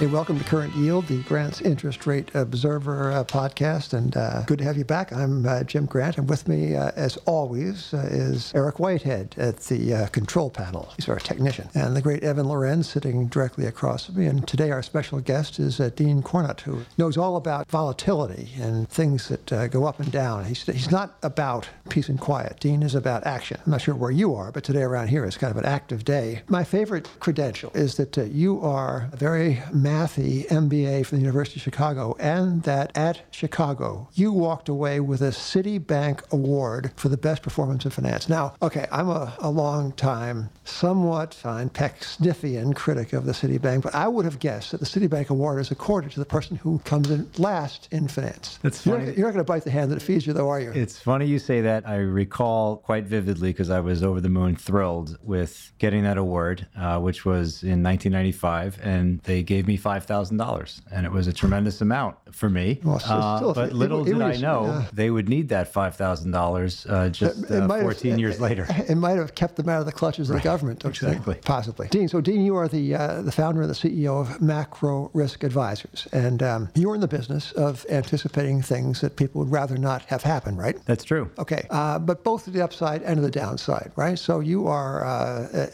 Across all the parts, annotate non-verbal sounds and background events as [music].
Hey, welcome to Current Yield, the Grant's Interest Rate Observer uh, podcast, and uh, good to have you back. I'm uh, Jim Grant, and with me, uh, as always, uh, is Eric Whitehead at the uh, control panel. He's our technician, and the great Evan Lorenz sitting directly across from me. And today, our special guest is Dean Curnutt, who knows all about volatility and things that go up and down. He's, he's not about peace and quiet. Dean is about action. I'm not sure where you are, but today around here is kind of an active day. My favorite credential is that you are very Mathy MBA from the University of Chicago, and that at Chicago, you walked away with a Citibank Award for the best performance in finance. Now, okay, I'm a, a long time, somewhat fine, Pecksniffian critic of the Citibank, but I would have guessed that the Citibank Award is accorded to the person who comes in last in finance. That's funny. You're, you're not going to bite the hand that feeds you, though, are you? It's funny you say that. I recall quite vividly because I was over the moon thrilled with getting that award, uh, which was in 1995, and they gave me five thousand dollars, and it was a tremendous amount for me. Well, uh, but little it, it did was, I know uh, they would need that five thousand uh, dollars just uh, fourteen have, years it, later. It might have kept them out of the clutches of right. the government. exactly, possibly. Dean, so Dean, you are the uh, the founder and the CEO of Macro Risk Advisors, and um, you're in the business of anticipating things that people would rather not have happen, right? That's true. Okay, uh, but both the upside and the downside, right? So you are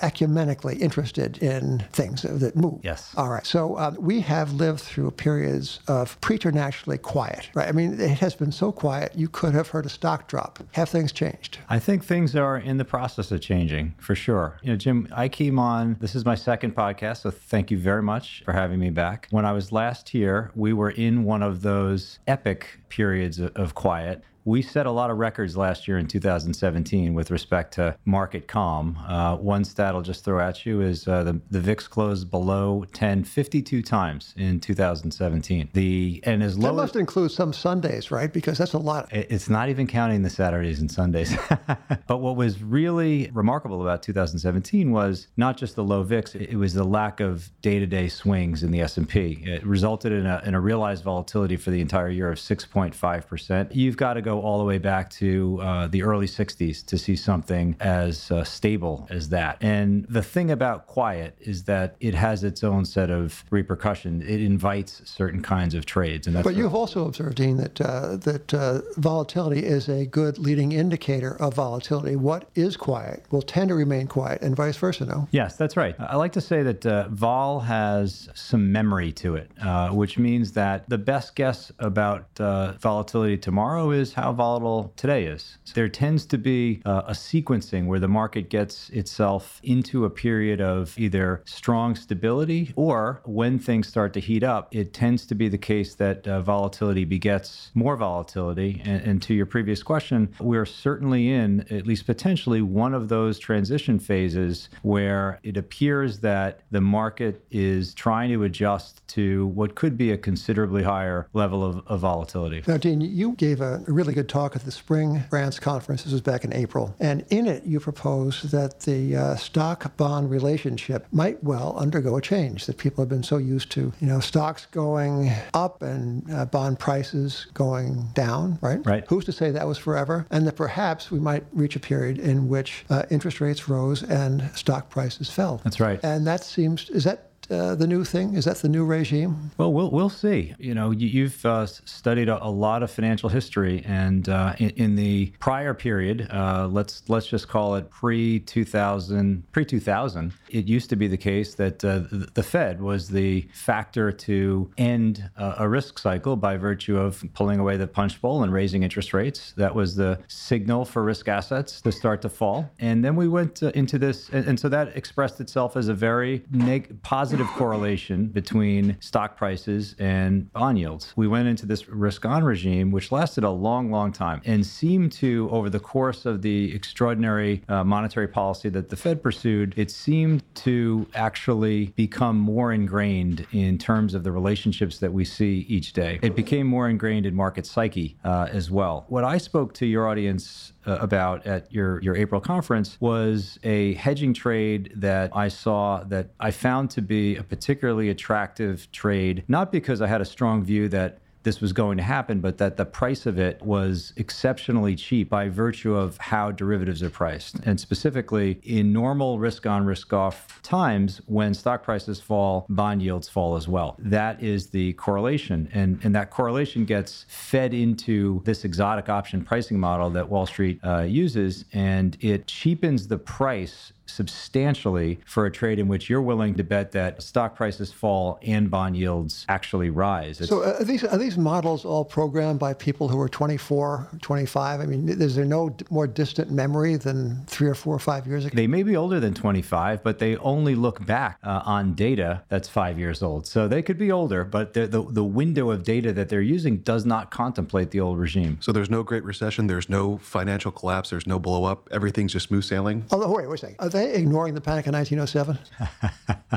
ecumenically interested in things that move. Yes. All right. So um, we have lived through periods of preternaturally quiet, right? I mean, it has been so quiet, you could have heard a stock drop. Have things changed? I think things are in the process of changing for sure. You know, Jim, I came on, this is my second podcast, so thank you very much for having me back. When I was last here, we were in one of those epic periods of quiet we set a lot of records last year in 2017 with respect to market calm. Uh, one stat I'll just throw at you is uh, the, the VIX closed below 10 52 times in 2017. The and as low that must as, include some Sundays, right? Because that's a lot. It's not even counting the Saturdays and Sundays. [laughs] but what was really remarkable about 2017 was not just the low VIX; it was the lack of day-to-day swings in the S&P. It resulted in a, in a realized volatility for the entire year of 6.5 percent. You've got to go all the way back to uh, the early 60s to see something as uh, stable as that. And the thing about quiet is that it has its own set of repercussions. It invites certain kinds of trades. And but you've also observed, Dean, that, uh, that uh, volatility is a good leading indicator of volatility. What is quiet will tend to remain quiet, and vice versa, no? Yes, that's right. I like to say that uh, vol has some memory to it, uh, which means that the best guess about volatility tomorrow is how how volatile today is. So there tends to be uh, a sequencing where the market gets itself into a period of either strong stability or when things start to heat up, it tends to be the case that uh, volatility begets more volatility. And, and to your previous question, we're certainly in, at least potentially, one of those transition phases where it appears that the market is trying to adjust to what could be a considerably higher level of, of volatility. Now, Dean, you gave a really good talk at the Spring Grants Conference. This was back in April. And in it, you proposed that the uh, stock bond relationship might well undergo a change, that people have been so used to, you know, stocks going up and uh, bond prices going down, right? Right. Who's to say that was forever? And that perhaps we might reach a period in which uh, interest rates rose and stock prices fell. That's right. And that seems, is that uh, the new thing? Is that the new regime? Well, we'll we'll see. You know, you, have uh, studied a, a, lot of financial history, and uh, in, in, the prior period, uh, let's let's just call it pre two thousand, pre two thousand. It used to be the case that uh, the, the Fed was the factor to end a risk cycle by virtue of pulling away the punch bowl and raising interest rates. That was the signal for risk assets to start to fall, and then we went into this, and, and so that expressed itself as a very neg- positive positive correlation between stock prices and bond yields. We went into this risk on regime, which lasted a long, long time and seemed to, over the course of the extraordinary uh, monetary policy that the Fed pursued, it seemed to actually become more ingrained in terms of the relationships that we see each day. It became more ingrained in market psyche uh, as well. What I spoke to your audience Uh, about at your, your April conference was a hedging trade that I saw that I found to be a particularly attractive trade, not because I had a strong view that this was going to happen, but that the price of it was exceptionally cheap by virtue of how derivatives are priced. And specifically, in normal risk on, risk off times, when stock prices fall, bond yields fall as well. That is the correlation. And, and that correlation gets fed into this exotic option pricing model that Wall Street uh, uses, and it cheapens the price substantially for a trade in which you're willing to bet that stock prices fall and bond yields actually rise. It's so uh, are these are these models all programmed by people who are 24, 25? I mean, is there no more distant memory than three or four or five years ago? They may be older than 25, but they only look back uh, on data that's five years old. So they could be older, but the, the, the window of data that they're using does not contemplate the old regime. So there's no Great Recession, there's no financial collapse, there's no blow up. Everything's just smooth sailing. Oh, wait, wait a second. They ignoring the panic of 1907?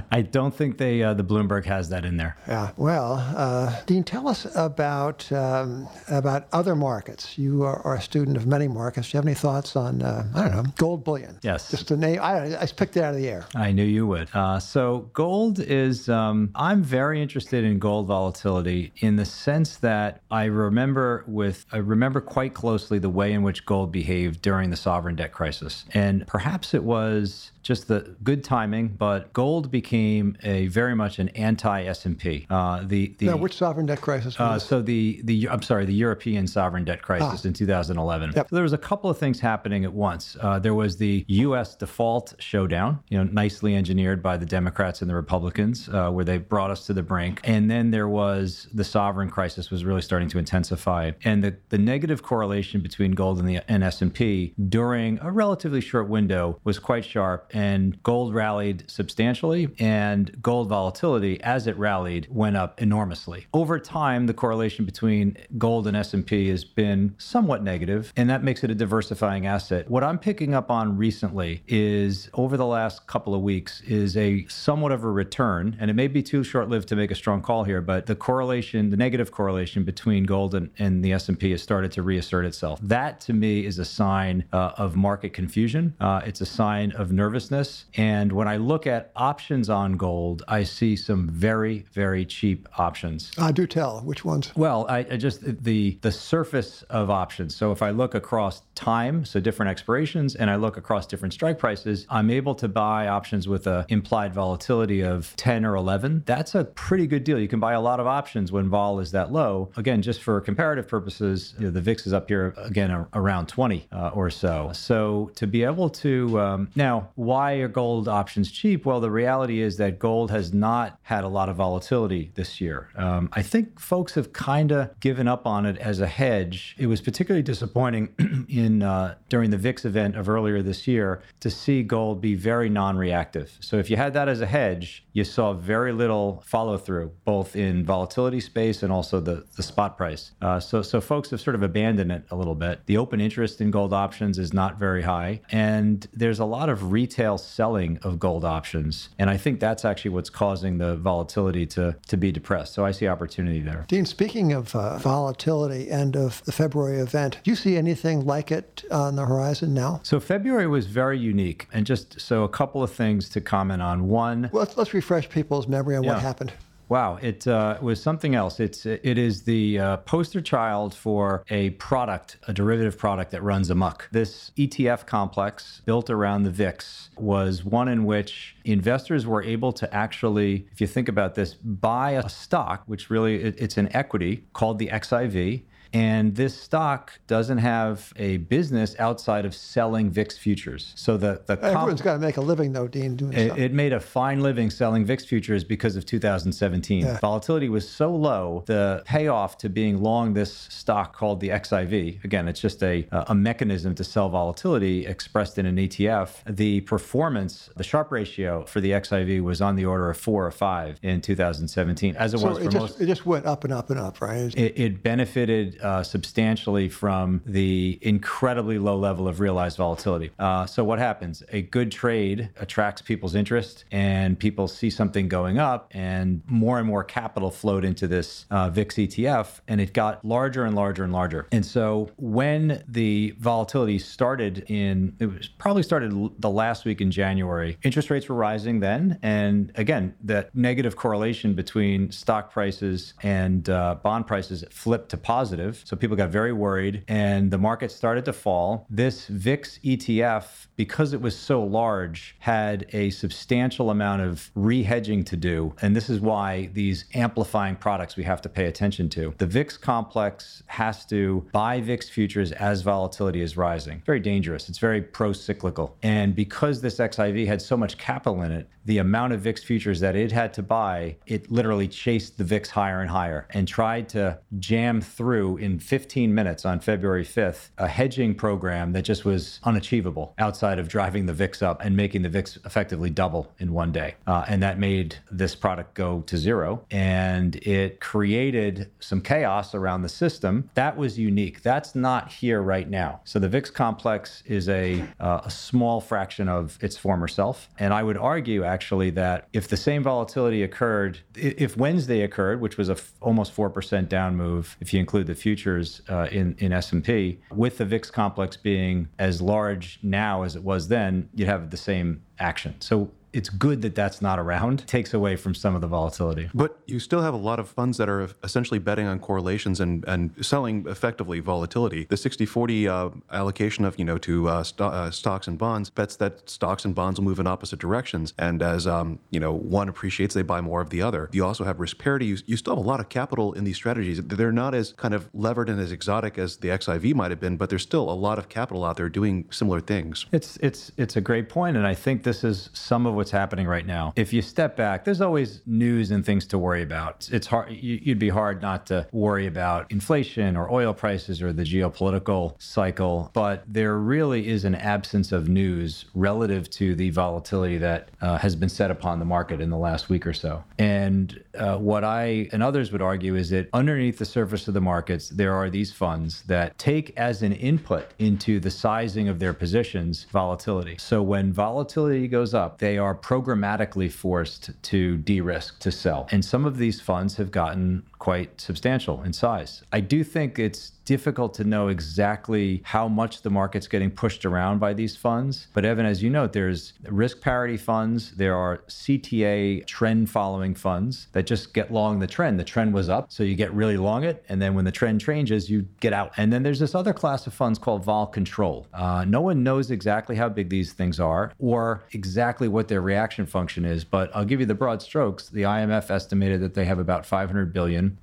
[laughs] I don't think they uh, the Bloomberg has that in there. Yeah. Well, uh, Dean, tell us about um, about other markets. You are, are, a student of many markets. Do you have any thoughts on uh, I don't know gold bullion? Yes. Just a name. I, I just picked it out of the air. I knew you would. Uh, so gold is. Um, I'm very interested in gold volatility in the sense that I remember with I remember quite closely the way in which gold behaved during the sovereign debt crisis, and perhaps it was there's just the good timing, but gold became a very much an anti S&P. Uh, the the now, which sovereign debt crisis? Uh, so the the I'm sorry, the European sovereign debt crisis ah. in 2011. Yep. So there was a couple of things happening at once. Uh, there was the U.S. default showdown, you know, nicely engineered by the Democrats and the Republicans, uh, where they brought us to the brink, and then there was the sovereign crisis was really starting to intensify, and the the negative correlation between gold and the and S&P during a relatively short window was quite sharp and gold rallied substantially, and gold volatility, as it rallied, went up enormously. Over time, the correlation between gold and S&P has been somewhat negative, and that makes it a diversifying asset. What I'm picking up on recently is over the last couple of weeks is a somewhat of a return, and it may be too short-lived to make a strong call here, but the correlation, the negative correlation between gold and, and the S&P has started to reassert itself. That to me is a sign uh, of market confusion. Uh, it's a sign of nervousness nervousness. And when I look at options on gold, I see some very, very cheap options. I do tell. Which ones? Well, I, I just the the surface of options. So if I look across time, so different expirations, and I look across different strike prices, I'm able to buy options with a implied volatility of 10 or 11. That's a pretty good deal. You can buy a lot of options when vol is that low. Again, just for comparative purposes, you know, the VIX is up here again around 20 uh, or so. So to be able to um, now why are gold options cheap? Well, the reality is that gold has not had a lot of volatility this year. Um, I think folks have kind of given up on it as a hedge. It was particularly disappointing [clears throat] in uh, during the VIX event of earlier this year to see gold be very non-reactive. So if you had that as a hedge, you saw very little follow through, both in volatility space and also the, the spot price. Uh, so so folks have sort of abandoned it a little bit. The open interest in gold options is not very high, and there's a lot of retail retail selling of gold options. And I think that's actually what's causing the volatility to, to be depressed. So I see opportunity there. Dean, speaking of uh, volatility and of the February event, do you see anything like it on the horizon now? So February was very unique. And just so a couple of things to comment on. One, well, let's, let's refresh people's memory on yeah. what happened. Wow, it uh, was something else. It's it is the uh, poster child for a product, a derivative product that runs amok. This ETF complex built around the VIX was one in which investors were able to actually, if you think about this, buy a stock, which really it, it's an equity called the XIV and this stock doesn't have a business outside of selling VIX futures. So the, the everyone's got to make a living though, Dean. Doing it, it, made a fine living selling VIX futures because of 2017. Yeah. Volatility was so low, the payoff to being long this stock called the XIV. Again, it's just a a mechanism to sell volatility expressed in an ETF. The performance, the Sharpe ratio for the XIV was on the order of four or five in 2017, as it so was for it just, most. It just went up and up and up, right? It, it benefited uh, substantially from the incredibly low level of realized volatility. Uh, so, what happens? A good trade attracts people's interest, and people see something going up, and more and more capital flowed into this uh, VIX ETF, and it got larger and larger and larger. And so, when the volatility started in, it was probably started the last week in January, interest rates were rising then. And again, that negative correlation between stock prices and uh, bond prices flipped to positive. So people got very worried and the market started to fall. This VIX ETF, because it was so large, had a substantial amount of rehedging to do. And this is why these amplifying products we have to pay attention to. The VIX complex has to buy VIX futures as volatility is rising. Very dangerous. It's very pro cyclical. And because this XIV had so much capital in it, the amount of VIX futures that it had to buy, it literally chased the VIX higher and higher and tried to jam through in 15 minutes on February 5th a hedging program that just was unachievable outside of driving the VIX up and making the VIX effectively double in one day. Uh, and that made this product go to zero. And it created some chaos around the system. That was unique. That's not here right now. So the VIX complex is a, uh, a small fraction of its former self. And I would argue, actually, that if the same volatility occurred, if Wednesday occurred, which was a f- almost 4% down move, if you include the futures uh, in, in S&P, with the VIX complex being as large now as it was then, you'd have the same action. So it's good that that's not around. It takes away from some of the volatility. But you still have a lot of funds that are essentially betting on correlations and, and selling effectively volatility. The 60-40 uh, allocation of you know to uh, st- uh, stocks and bonds bets that stocks and bonds will move in opposite directions, and as um, you know one appreciates, they buy more of the other. You also have risk parity. You, you still have a lot of capital in these strategies. They're not as kind of levered and as exotic as the XIV might have been, but there's still a lot of capital out there doing similar things. It's it's it's a great point, and I think this is some of what's happening right now. If you step back, there's always news and things to worry about. It's hard, you'd be hard not to worry about inflation or oil prices or the geopolitical cycle, but there really is an absence of news relative to the volatility that uh, has been set upon the market in the last week or so. And uh, what I and others would argue is that underneath the surface of the markets, there are these funds that take as an input into the sizing of their positions volatility. So when volatility goes up, they are programmed programmatically forced to de risk, to sell. And some of these funds have gotten quite substantial in size. I do think it's difficult to know exactly how much the market's getting pushed around by these funds. But Evan, as you note, there's risk parity funds, there are CTA trend following funds that just get long the trend. The trend was up, so you get really long it, and then when the trend changes, you get out. And then there's this other class of funds called vol control. Uh, no one knows exactly how big these things are or exactly what their reaction function is, but I'll give you the broad strokes. The IMF estimated that they have about 500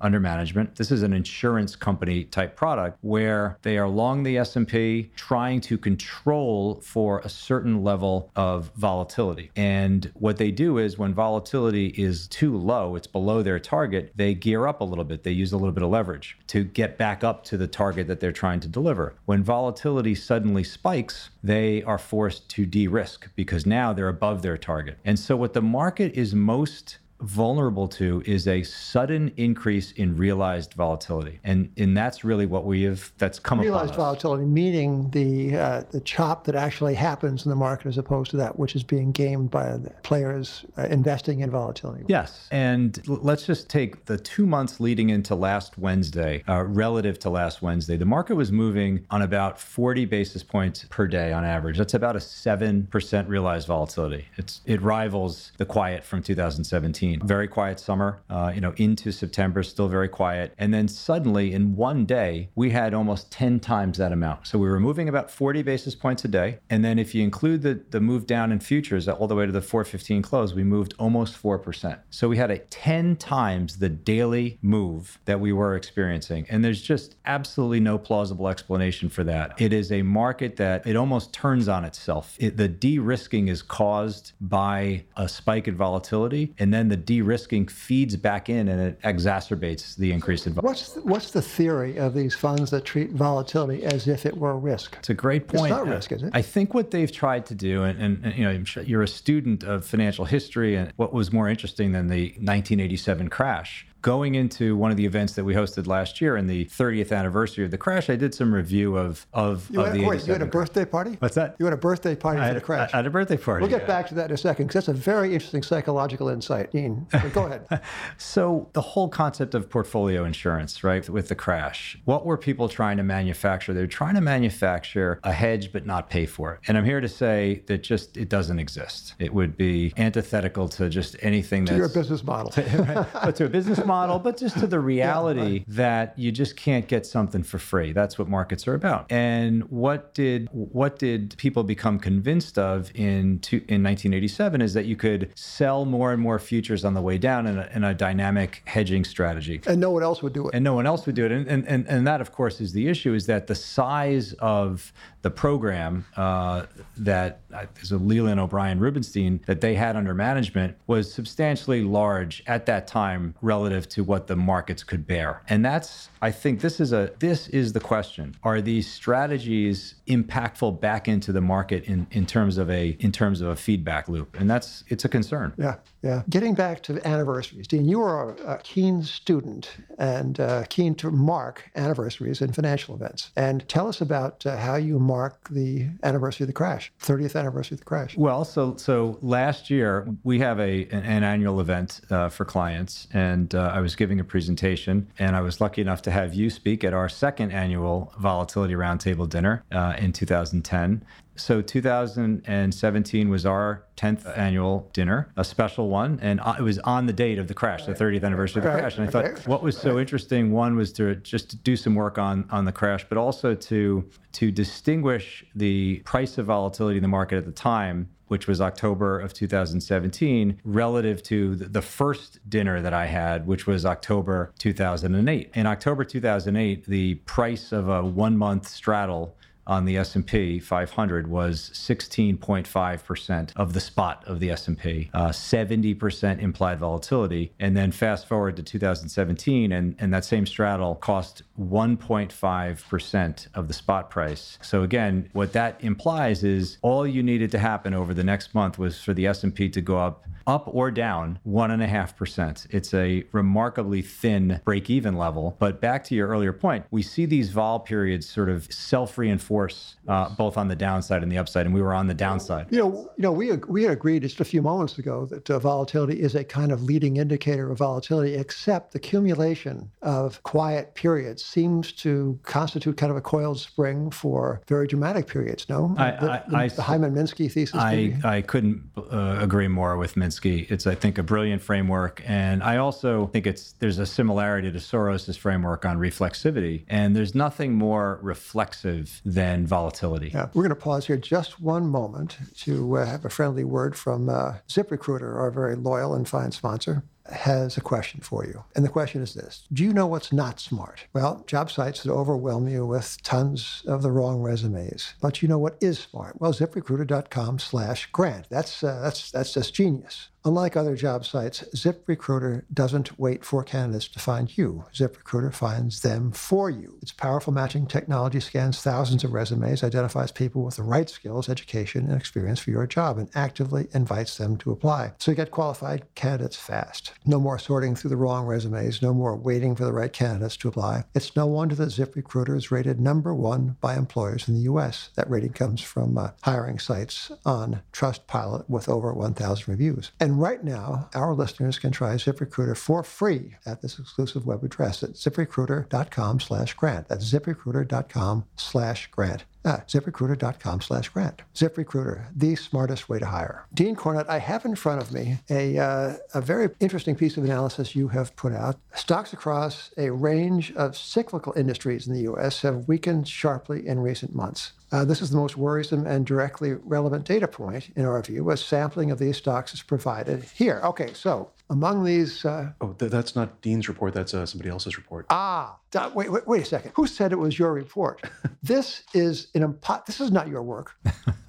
under management. This is an insurance company type product where they are long the S&P trying to control for a certain level of volatility. And what they do is when volatility is too low, it's below their target, they gear up a little bit. They use a little bit of leverage to get back up to the target that they're trying to deliver. When volatility suddenly spikes, they are forced to de-risk because now they're above their target. And so what the market is most vulnerable to is a sudden increase in realized volatility, and and that's really what we have that's come up. realized volatility, meaning the uh, the chop that actually happens in the market as opposed to that which is being gamed by the players uh, investing in volatility. Yes, and l- let's just take the two months leading into last Wednesday, uh, relative to last Wednesday, the market was moving on about 40 basis points per day on average. That's about a seven percent realized volatility. It's it rivals the quiet from 2017. Very quiet summer, uh, you know, into September, still very quiet. And then suddenly in one day, we had almost 10 times that amount. So we were moving about 40 basis points a day. And then if you include the, the move down in futures all the way to the 415 close, we moved almost 4%. So we had a 10 times the daily move that we were experiencing. And there's just absolutely no plausible explanation for that. It is a market that it almost turns on itself. It, the de risking is caused by a spike in volatility. And then the the de-risking feeds back in and it exacerbates the increase in volatility. What's the, what's the theory of these funds that treat volatility as if it were risk? It's a great point. It's not risk, is it? I think what they've tried to do, and, and, and you know, you're a student of financial history, and what was more interesting than the 1987 crash going into one of the events that we hosted last year in the 30th anniversary of the crash, I did some review of of, You of had, the wait, you had a 87 birthday party? What's that? You had a birthday party I for the crash. I had a birthday party. we'll get yeah. back to that in a second because that's a very interesting psychological insight. Dean, go ahead. [laughs] So, the whole concept of portfolio insurance, right, with the crash, what were people trying to manufacture? They were trying to manufacture a hedge but not pay for it. And I'm here to say that just it doesn't exist. It would be antithetical to just anything to that's your business model. [laughs] but to a business model, [laughs] but just to the [laughs] reality that you just can't get something for free. That's what markets are about. And what did what did people become convinced of in two, in 1987 is that you could sell more and more futures on the way down in a, in a dynamic hedging strategy and no one else would do it. and no one else would do it. And, and, and, and that, of course, is the issue is that the size of the program uh, that uh, is a Leland O'Brien Rubinstein that they had under management was substantially large at that time relative to what the markets could bear. And that's, I think, this is a this is the question: Are these strategies impactful back into the market in, in terms of a in terms of a feedback loop? And that's it's a concern. Yeah, yeah. Getting back to anniversaries, Dean, you are a, a keen student and uh, keen to mark anniversaries in financial events. And tell us about uh, how you mark the anniversary of the crash, 30th anniversary of the crash. Well, so so last year we have a an, an annual event uh, for clients, and uh, I was giving a presentation, and I was lucky enough to have you speak at our second annual volatility roundtable dinner uh, in 2010. So 2017 was our 10th annual dinner, a special one, and uh, it was on the date of the crash, the 30th anniversary of the crash. And I thought what was so interesting one was to just to do some work on on the crash, but also to to distinguish the price of volatility in the market at the time which was October of 2017, relative to the first dinner that I had, which was October 2008. In October 2008, the price of a one-month straddle on the S&P 500 was 16.5% of the spot of the S&P, uh, 70% implied volatility. And then fast forward to 2017, and, and that same straddle cost 1.5% of the spot price. So again, what that implies is all you needed to happen over the next month was for the S&P to go up up or down one and a half percent. It's a remarkably thin break even level. But back to your earlier point, we see these vol periods sort of self reinforce uh, both on the downside and the upside. And we were on the downside. You know, you know, we we had agreed just a few moments ago that uh, volatility is a kind of leading indicator of volatility. Except the accumulation of quiet periods seems to constitute kind of a coiled spring for very dramatic periods. No, I- the, I- the, I- the Hyman Minsky thesis. I, maybe? I couldn't uh, agree more with Minsky. It's, I think, a brilliant framework. And I also think it's there's a similarity to Soros's framework on reflexivity. And there's nothing more reflexive than volatility. Yeah, we're going to pause here just one moment to uh, have a friendly word from uh, ZipRecruiter, our very loyal and fine sponsor. Has a question for you. And the question is this Do you know what's not smart? Well, job sites that overwhelm you with tons of the wrong resumes. But you know what is smart? Well, ziprecruiter.com slash grant. That's, uh, that's, that's just genius. Unlike other job sites, ZipRecruiter doesn't wait for candidates to find you. ZipRecruiter finds them for you. Its powerful matching technology scans thousands of resumes, identifies people with the right skills, education, and experience for your job, and actively invites them to apply. So you get qualified candidates fast. No more sorting through the wrong resumes, no more waiting for the right candidates to apply. It's no wonder that ZipRecruiter is rated number one by employers in the U.S. That rating comes from uh, hiring sites on Trustpilot with over 1,000 reviews. And right now, our listeners can try ZipRecruiter for free at this exclusive web address at ziprecruiter.com slash grant. That's ziprecruiter.com slash grant. Ah, ziprecruiter.com slash grant. ZipRecruiter, the smartest way to hire. Dean Curnutt, I have in front of me a, uh, a very interesting piece of analysis you have put out. Stocks across a range of cyclical industries in the U.S. have weakened sharply in recent months. Uh, this is the most worrisome and directly relevant data point, in our view, A sampling of these stocks is provided here. Okay, so among these, uh, Oh, th- that's not Dean's report. That's uh, somebody else's report. ah, wait, wait, wait a second. Who said it was your report? [laughs] this is an impo- This is not your work.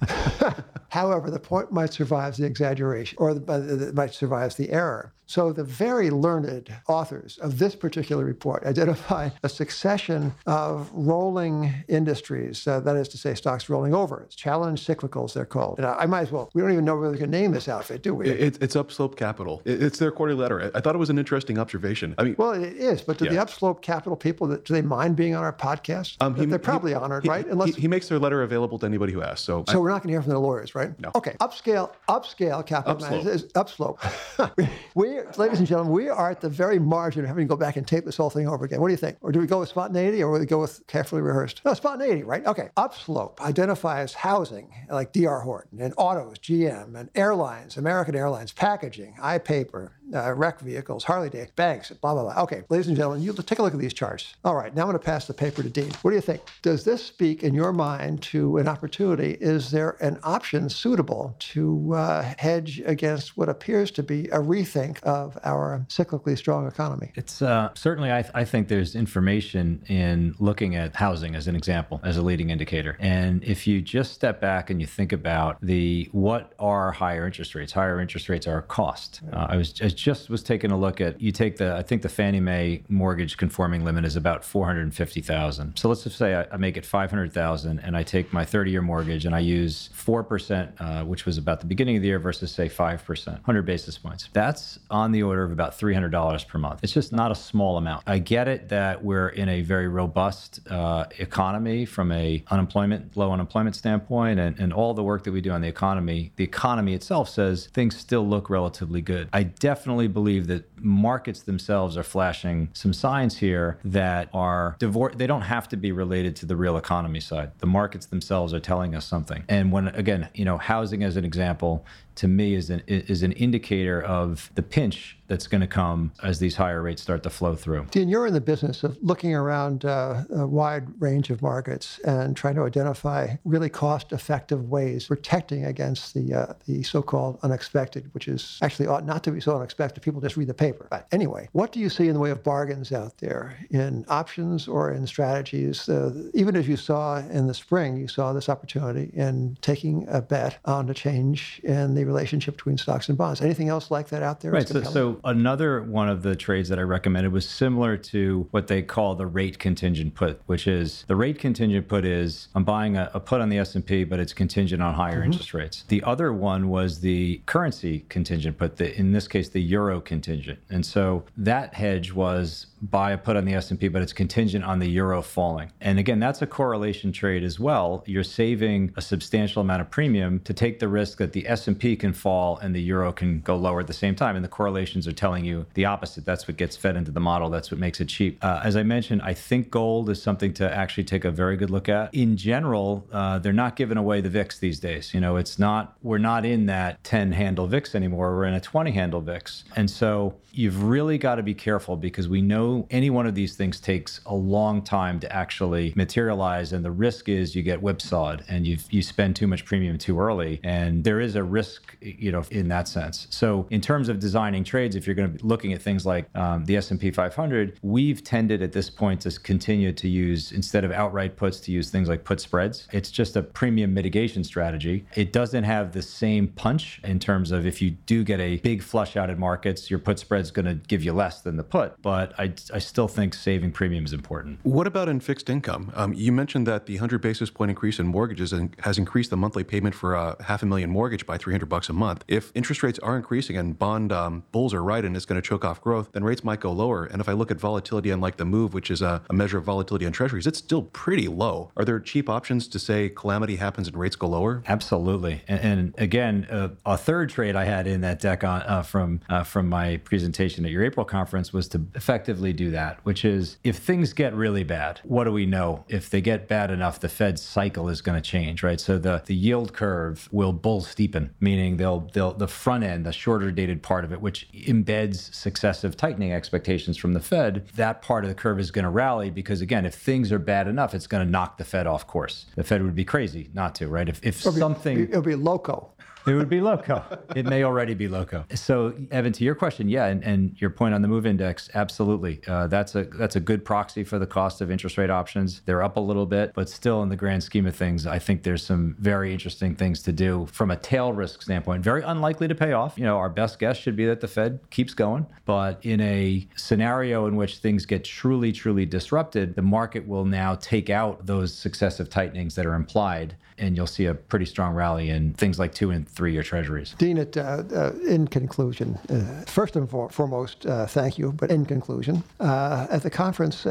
[laughs] However, the point might survive the exaggeration or the, might survive the error. So the very learned authors of this particular report identify a succession of rolling industries, uh, that is to say, stocks rolling over. It's challenge cyclicals, they're called. And I, might as well, we don't even know whether we can name this outfit, do we? It, it's Upslope Capital. it's their quarterly letter. I thought it was an interesting observation. I mean, well, it is, but do yeah. the Upslope Capital people, do they mind being on our podcast? Um, he, they're probably he, honored, he, right? Unless he, makes their letter available to anybody who asks. So, so I, we're not going to hear from their lawyers, right? No. Okay. Upscale, upscale capital upslope. is upslope. [laughs] we, ladies and gentlemen, we are at the very margin of having to go back and tape this whole thing over again. What do you think? Or do we go with spontaneity or do we go with carefully rehearsed? No, spontaneity, right? Okay. Upslope identifies housing like DR Horton and autos, GM, and airlines, American Airlines, packaging, iPaper, uh, wreck vehicles, Harley Davidson, banks, blah, blah, blah. Okay, ladies and gentlemen, you take a look at these charts. All right, now I'm going to pass the paper to Dean. What do you think? Does this speak in your mind to an opportunity? Is there an option suitable to uh, hedge against what appears to be a rethink of our cyclically strong economy? It's uh, certainly, I, th- I think there's information in looking at housing as an example, as a leading indicator. And if you just step back and you think about the what are higher interest rates? Higher interest rates are a cost. Uh, I was I just was taking a look at you take the I think the Fannie Mae mortgage conforming limit is about four hundred and fifty thousand. So let's just say I, I make it five hundred thousand, and I take my thirty year mortgage and I use four percent, uh, which was about the beginning of the year, versus say five percent, hundred basis points. That's on the order of about three hundred dollars per month. It's just not a small amount. I get it that we're in a very robust uh, economy from a unemployment low unemployment standpoint, and, and all the work that we do on the economy. The economy itself says things still look relatively good. I definitely definitely believe that markets themselves are flashing some signs here that are divorced. They don't have to be related to the real economy side. The markets themselves are telling us something. And when, again, you know, housing as an example, to me is an is an indicator of the pinch that's going to come as these higher rates start to flow through. Dean, you're in the business of looking around uh, a wide range of markets and trying to identify really cost-effective ways protecting against the uh, the so-called unexpected, which is actually ought not to be so unexpected. People just read the paper. But anyway, what do you see in the way of bargains out there in options or in strategies? Uh, even as you saw in the spring, you saw this opportunity in taking a bet on a change in the relationship between stocks and bonds. Anything else like that out there? Right. So, so, another one of the trades that I recommended was similar to what they call the rate contingent put, which is the rate contingent put is I'm buying a, a put on the S&P, but it's contingent on higher mm-hmm. interest rates. The other one was the currency contingent put, the, in this case, the euro contingent. And so that hedge was buy a put on the S&P, but it's contingent on the euro falling. And again, that's a correlation trade as well. You're saving a substantial amount of premium to take the risk that the S&P can fall and the euro can go lower at the same time. And the correlations are telling you the opposite. That's what gets fed into the model. That's what makes it cheap. Uh, as I mentioned, I think gold is something to actually take a very good look at. In general, uh, they're not giving away the VIX these days. You know, it's not, we're not in that 10 handle VIX anymore. We're in a 20 handle VIX. And so you've really got to be careful because we know any one of these things takes a long time to actually materialize. And the risk is you get whipsawed and you you spend too much premium too early. And there is a risk, you know, in that sense. So in terms of designing trades, if you're going to be looking at things like um, the S&P 500, we've tended at this point to continue to use, instead of outright puts, to use things like put spreads. It's just a premium mitigation strategy. It doesn't have the same punch in terms of if you do get a big flush out in markets, your put spread spread's going to give you less than the put, but I, I still think saving premium is important. What about in fixed income? Um, you mentioned that the 100 basis point increase in mortgages has increased the monthly payment for a half a million mortgage by 300 bucks a month. If interest rates are increasing and bond um, bulls are right and it's going to choke off growth, then rates might go lower. And if I look at volatility unlike the move, which is a, a measure of volatility on treasuries, it's still pretty low. Are there cheap options to say calamity happens and rates go lower? Absolutely. And, and again, uh, a third trade I had in that deck on, uh, from uh, from my presentation presentation at your April conference was to effectively do that, which is if things get really bad, what do we know? If they get bad enough, the Fed cycle is going to change, right? So the, the yield curve will bull steepen, meaning they'll they'll the front end, the shorter dated part of it, which embeds successive tightening expectations from the Fed, that part of the curve is going to rally because again, if things are bad enough, it's going to knock the Fed off course. The Fed would be crazy not to, right? If if it'll something be, it'll be loco. It would be loco. It may already be loco. So, Evan, to your question, yeah, and, and your point on the move index, absolutely. Uh, that's a that's a good proxy for the cost of interest rate options. They're up a little bit, but still, in the grand scheme of things, I think there's some very interesting things to do from a tail risk standpoint. Very unlikely to pay off. You know, our best guess should be that the Fed keeps going, but in a scenario in which things get truly, truly disrupted, the market will now take out those successive tightenings that are implied, and you'll see a pretty strong rally in things like two and three year treasuries. Dean, it, uh, uh, in conclusion, uh, first and for, foremost, uh, thank you. But in conclusion, uh, at the conference,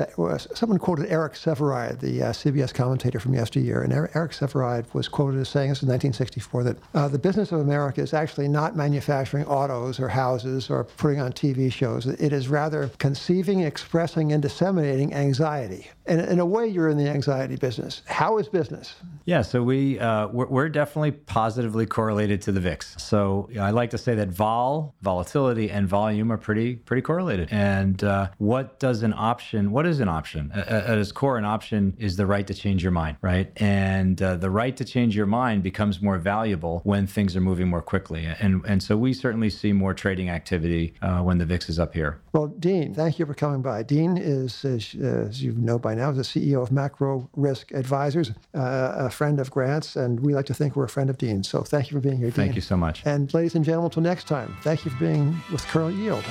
someone quoted Eric Sevareid, the CBS commentator from yesteryear, and Eric Sevareid was quoted as saying, this is 1964, that the business of America is actually not manufacturing autos or houses or putting on TV shows. It is rather conceiving, expressing, and disseminating anxiety. And in a way, you're in the anxiety business. How is business? Yeah, so we uh, we're, we're, definitely positively correlated to the VIX. So you know, I like to say that vol, volatility, and volume are pretty pretty correlated. And uh, what does an option? What is an option? At, its core, an option is the right to change your mind, right? And uh, the right to change your mind becomes more valuable when things are moving more quickly. And and so we certainly see more trading activity uh, when the VIX is up here. Well, Dean, thank you for coming by. Dean is, as, as you know by now, is the CEO of Macro Risk Advisors, uh, a friend of Grant's, and we like to think we're a friend of Dean's. So thank you for being here, Dean. Thank you so much. And ladies and gentlemen, until next time, thank you for being with Current Yield.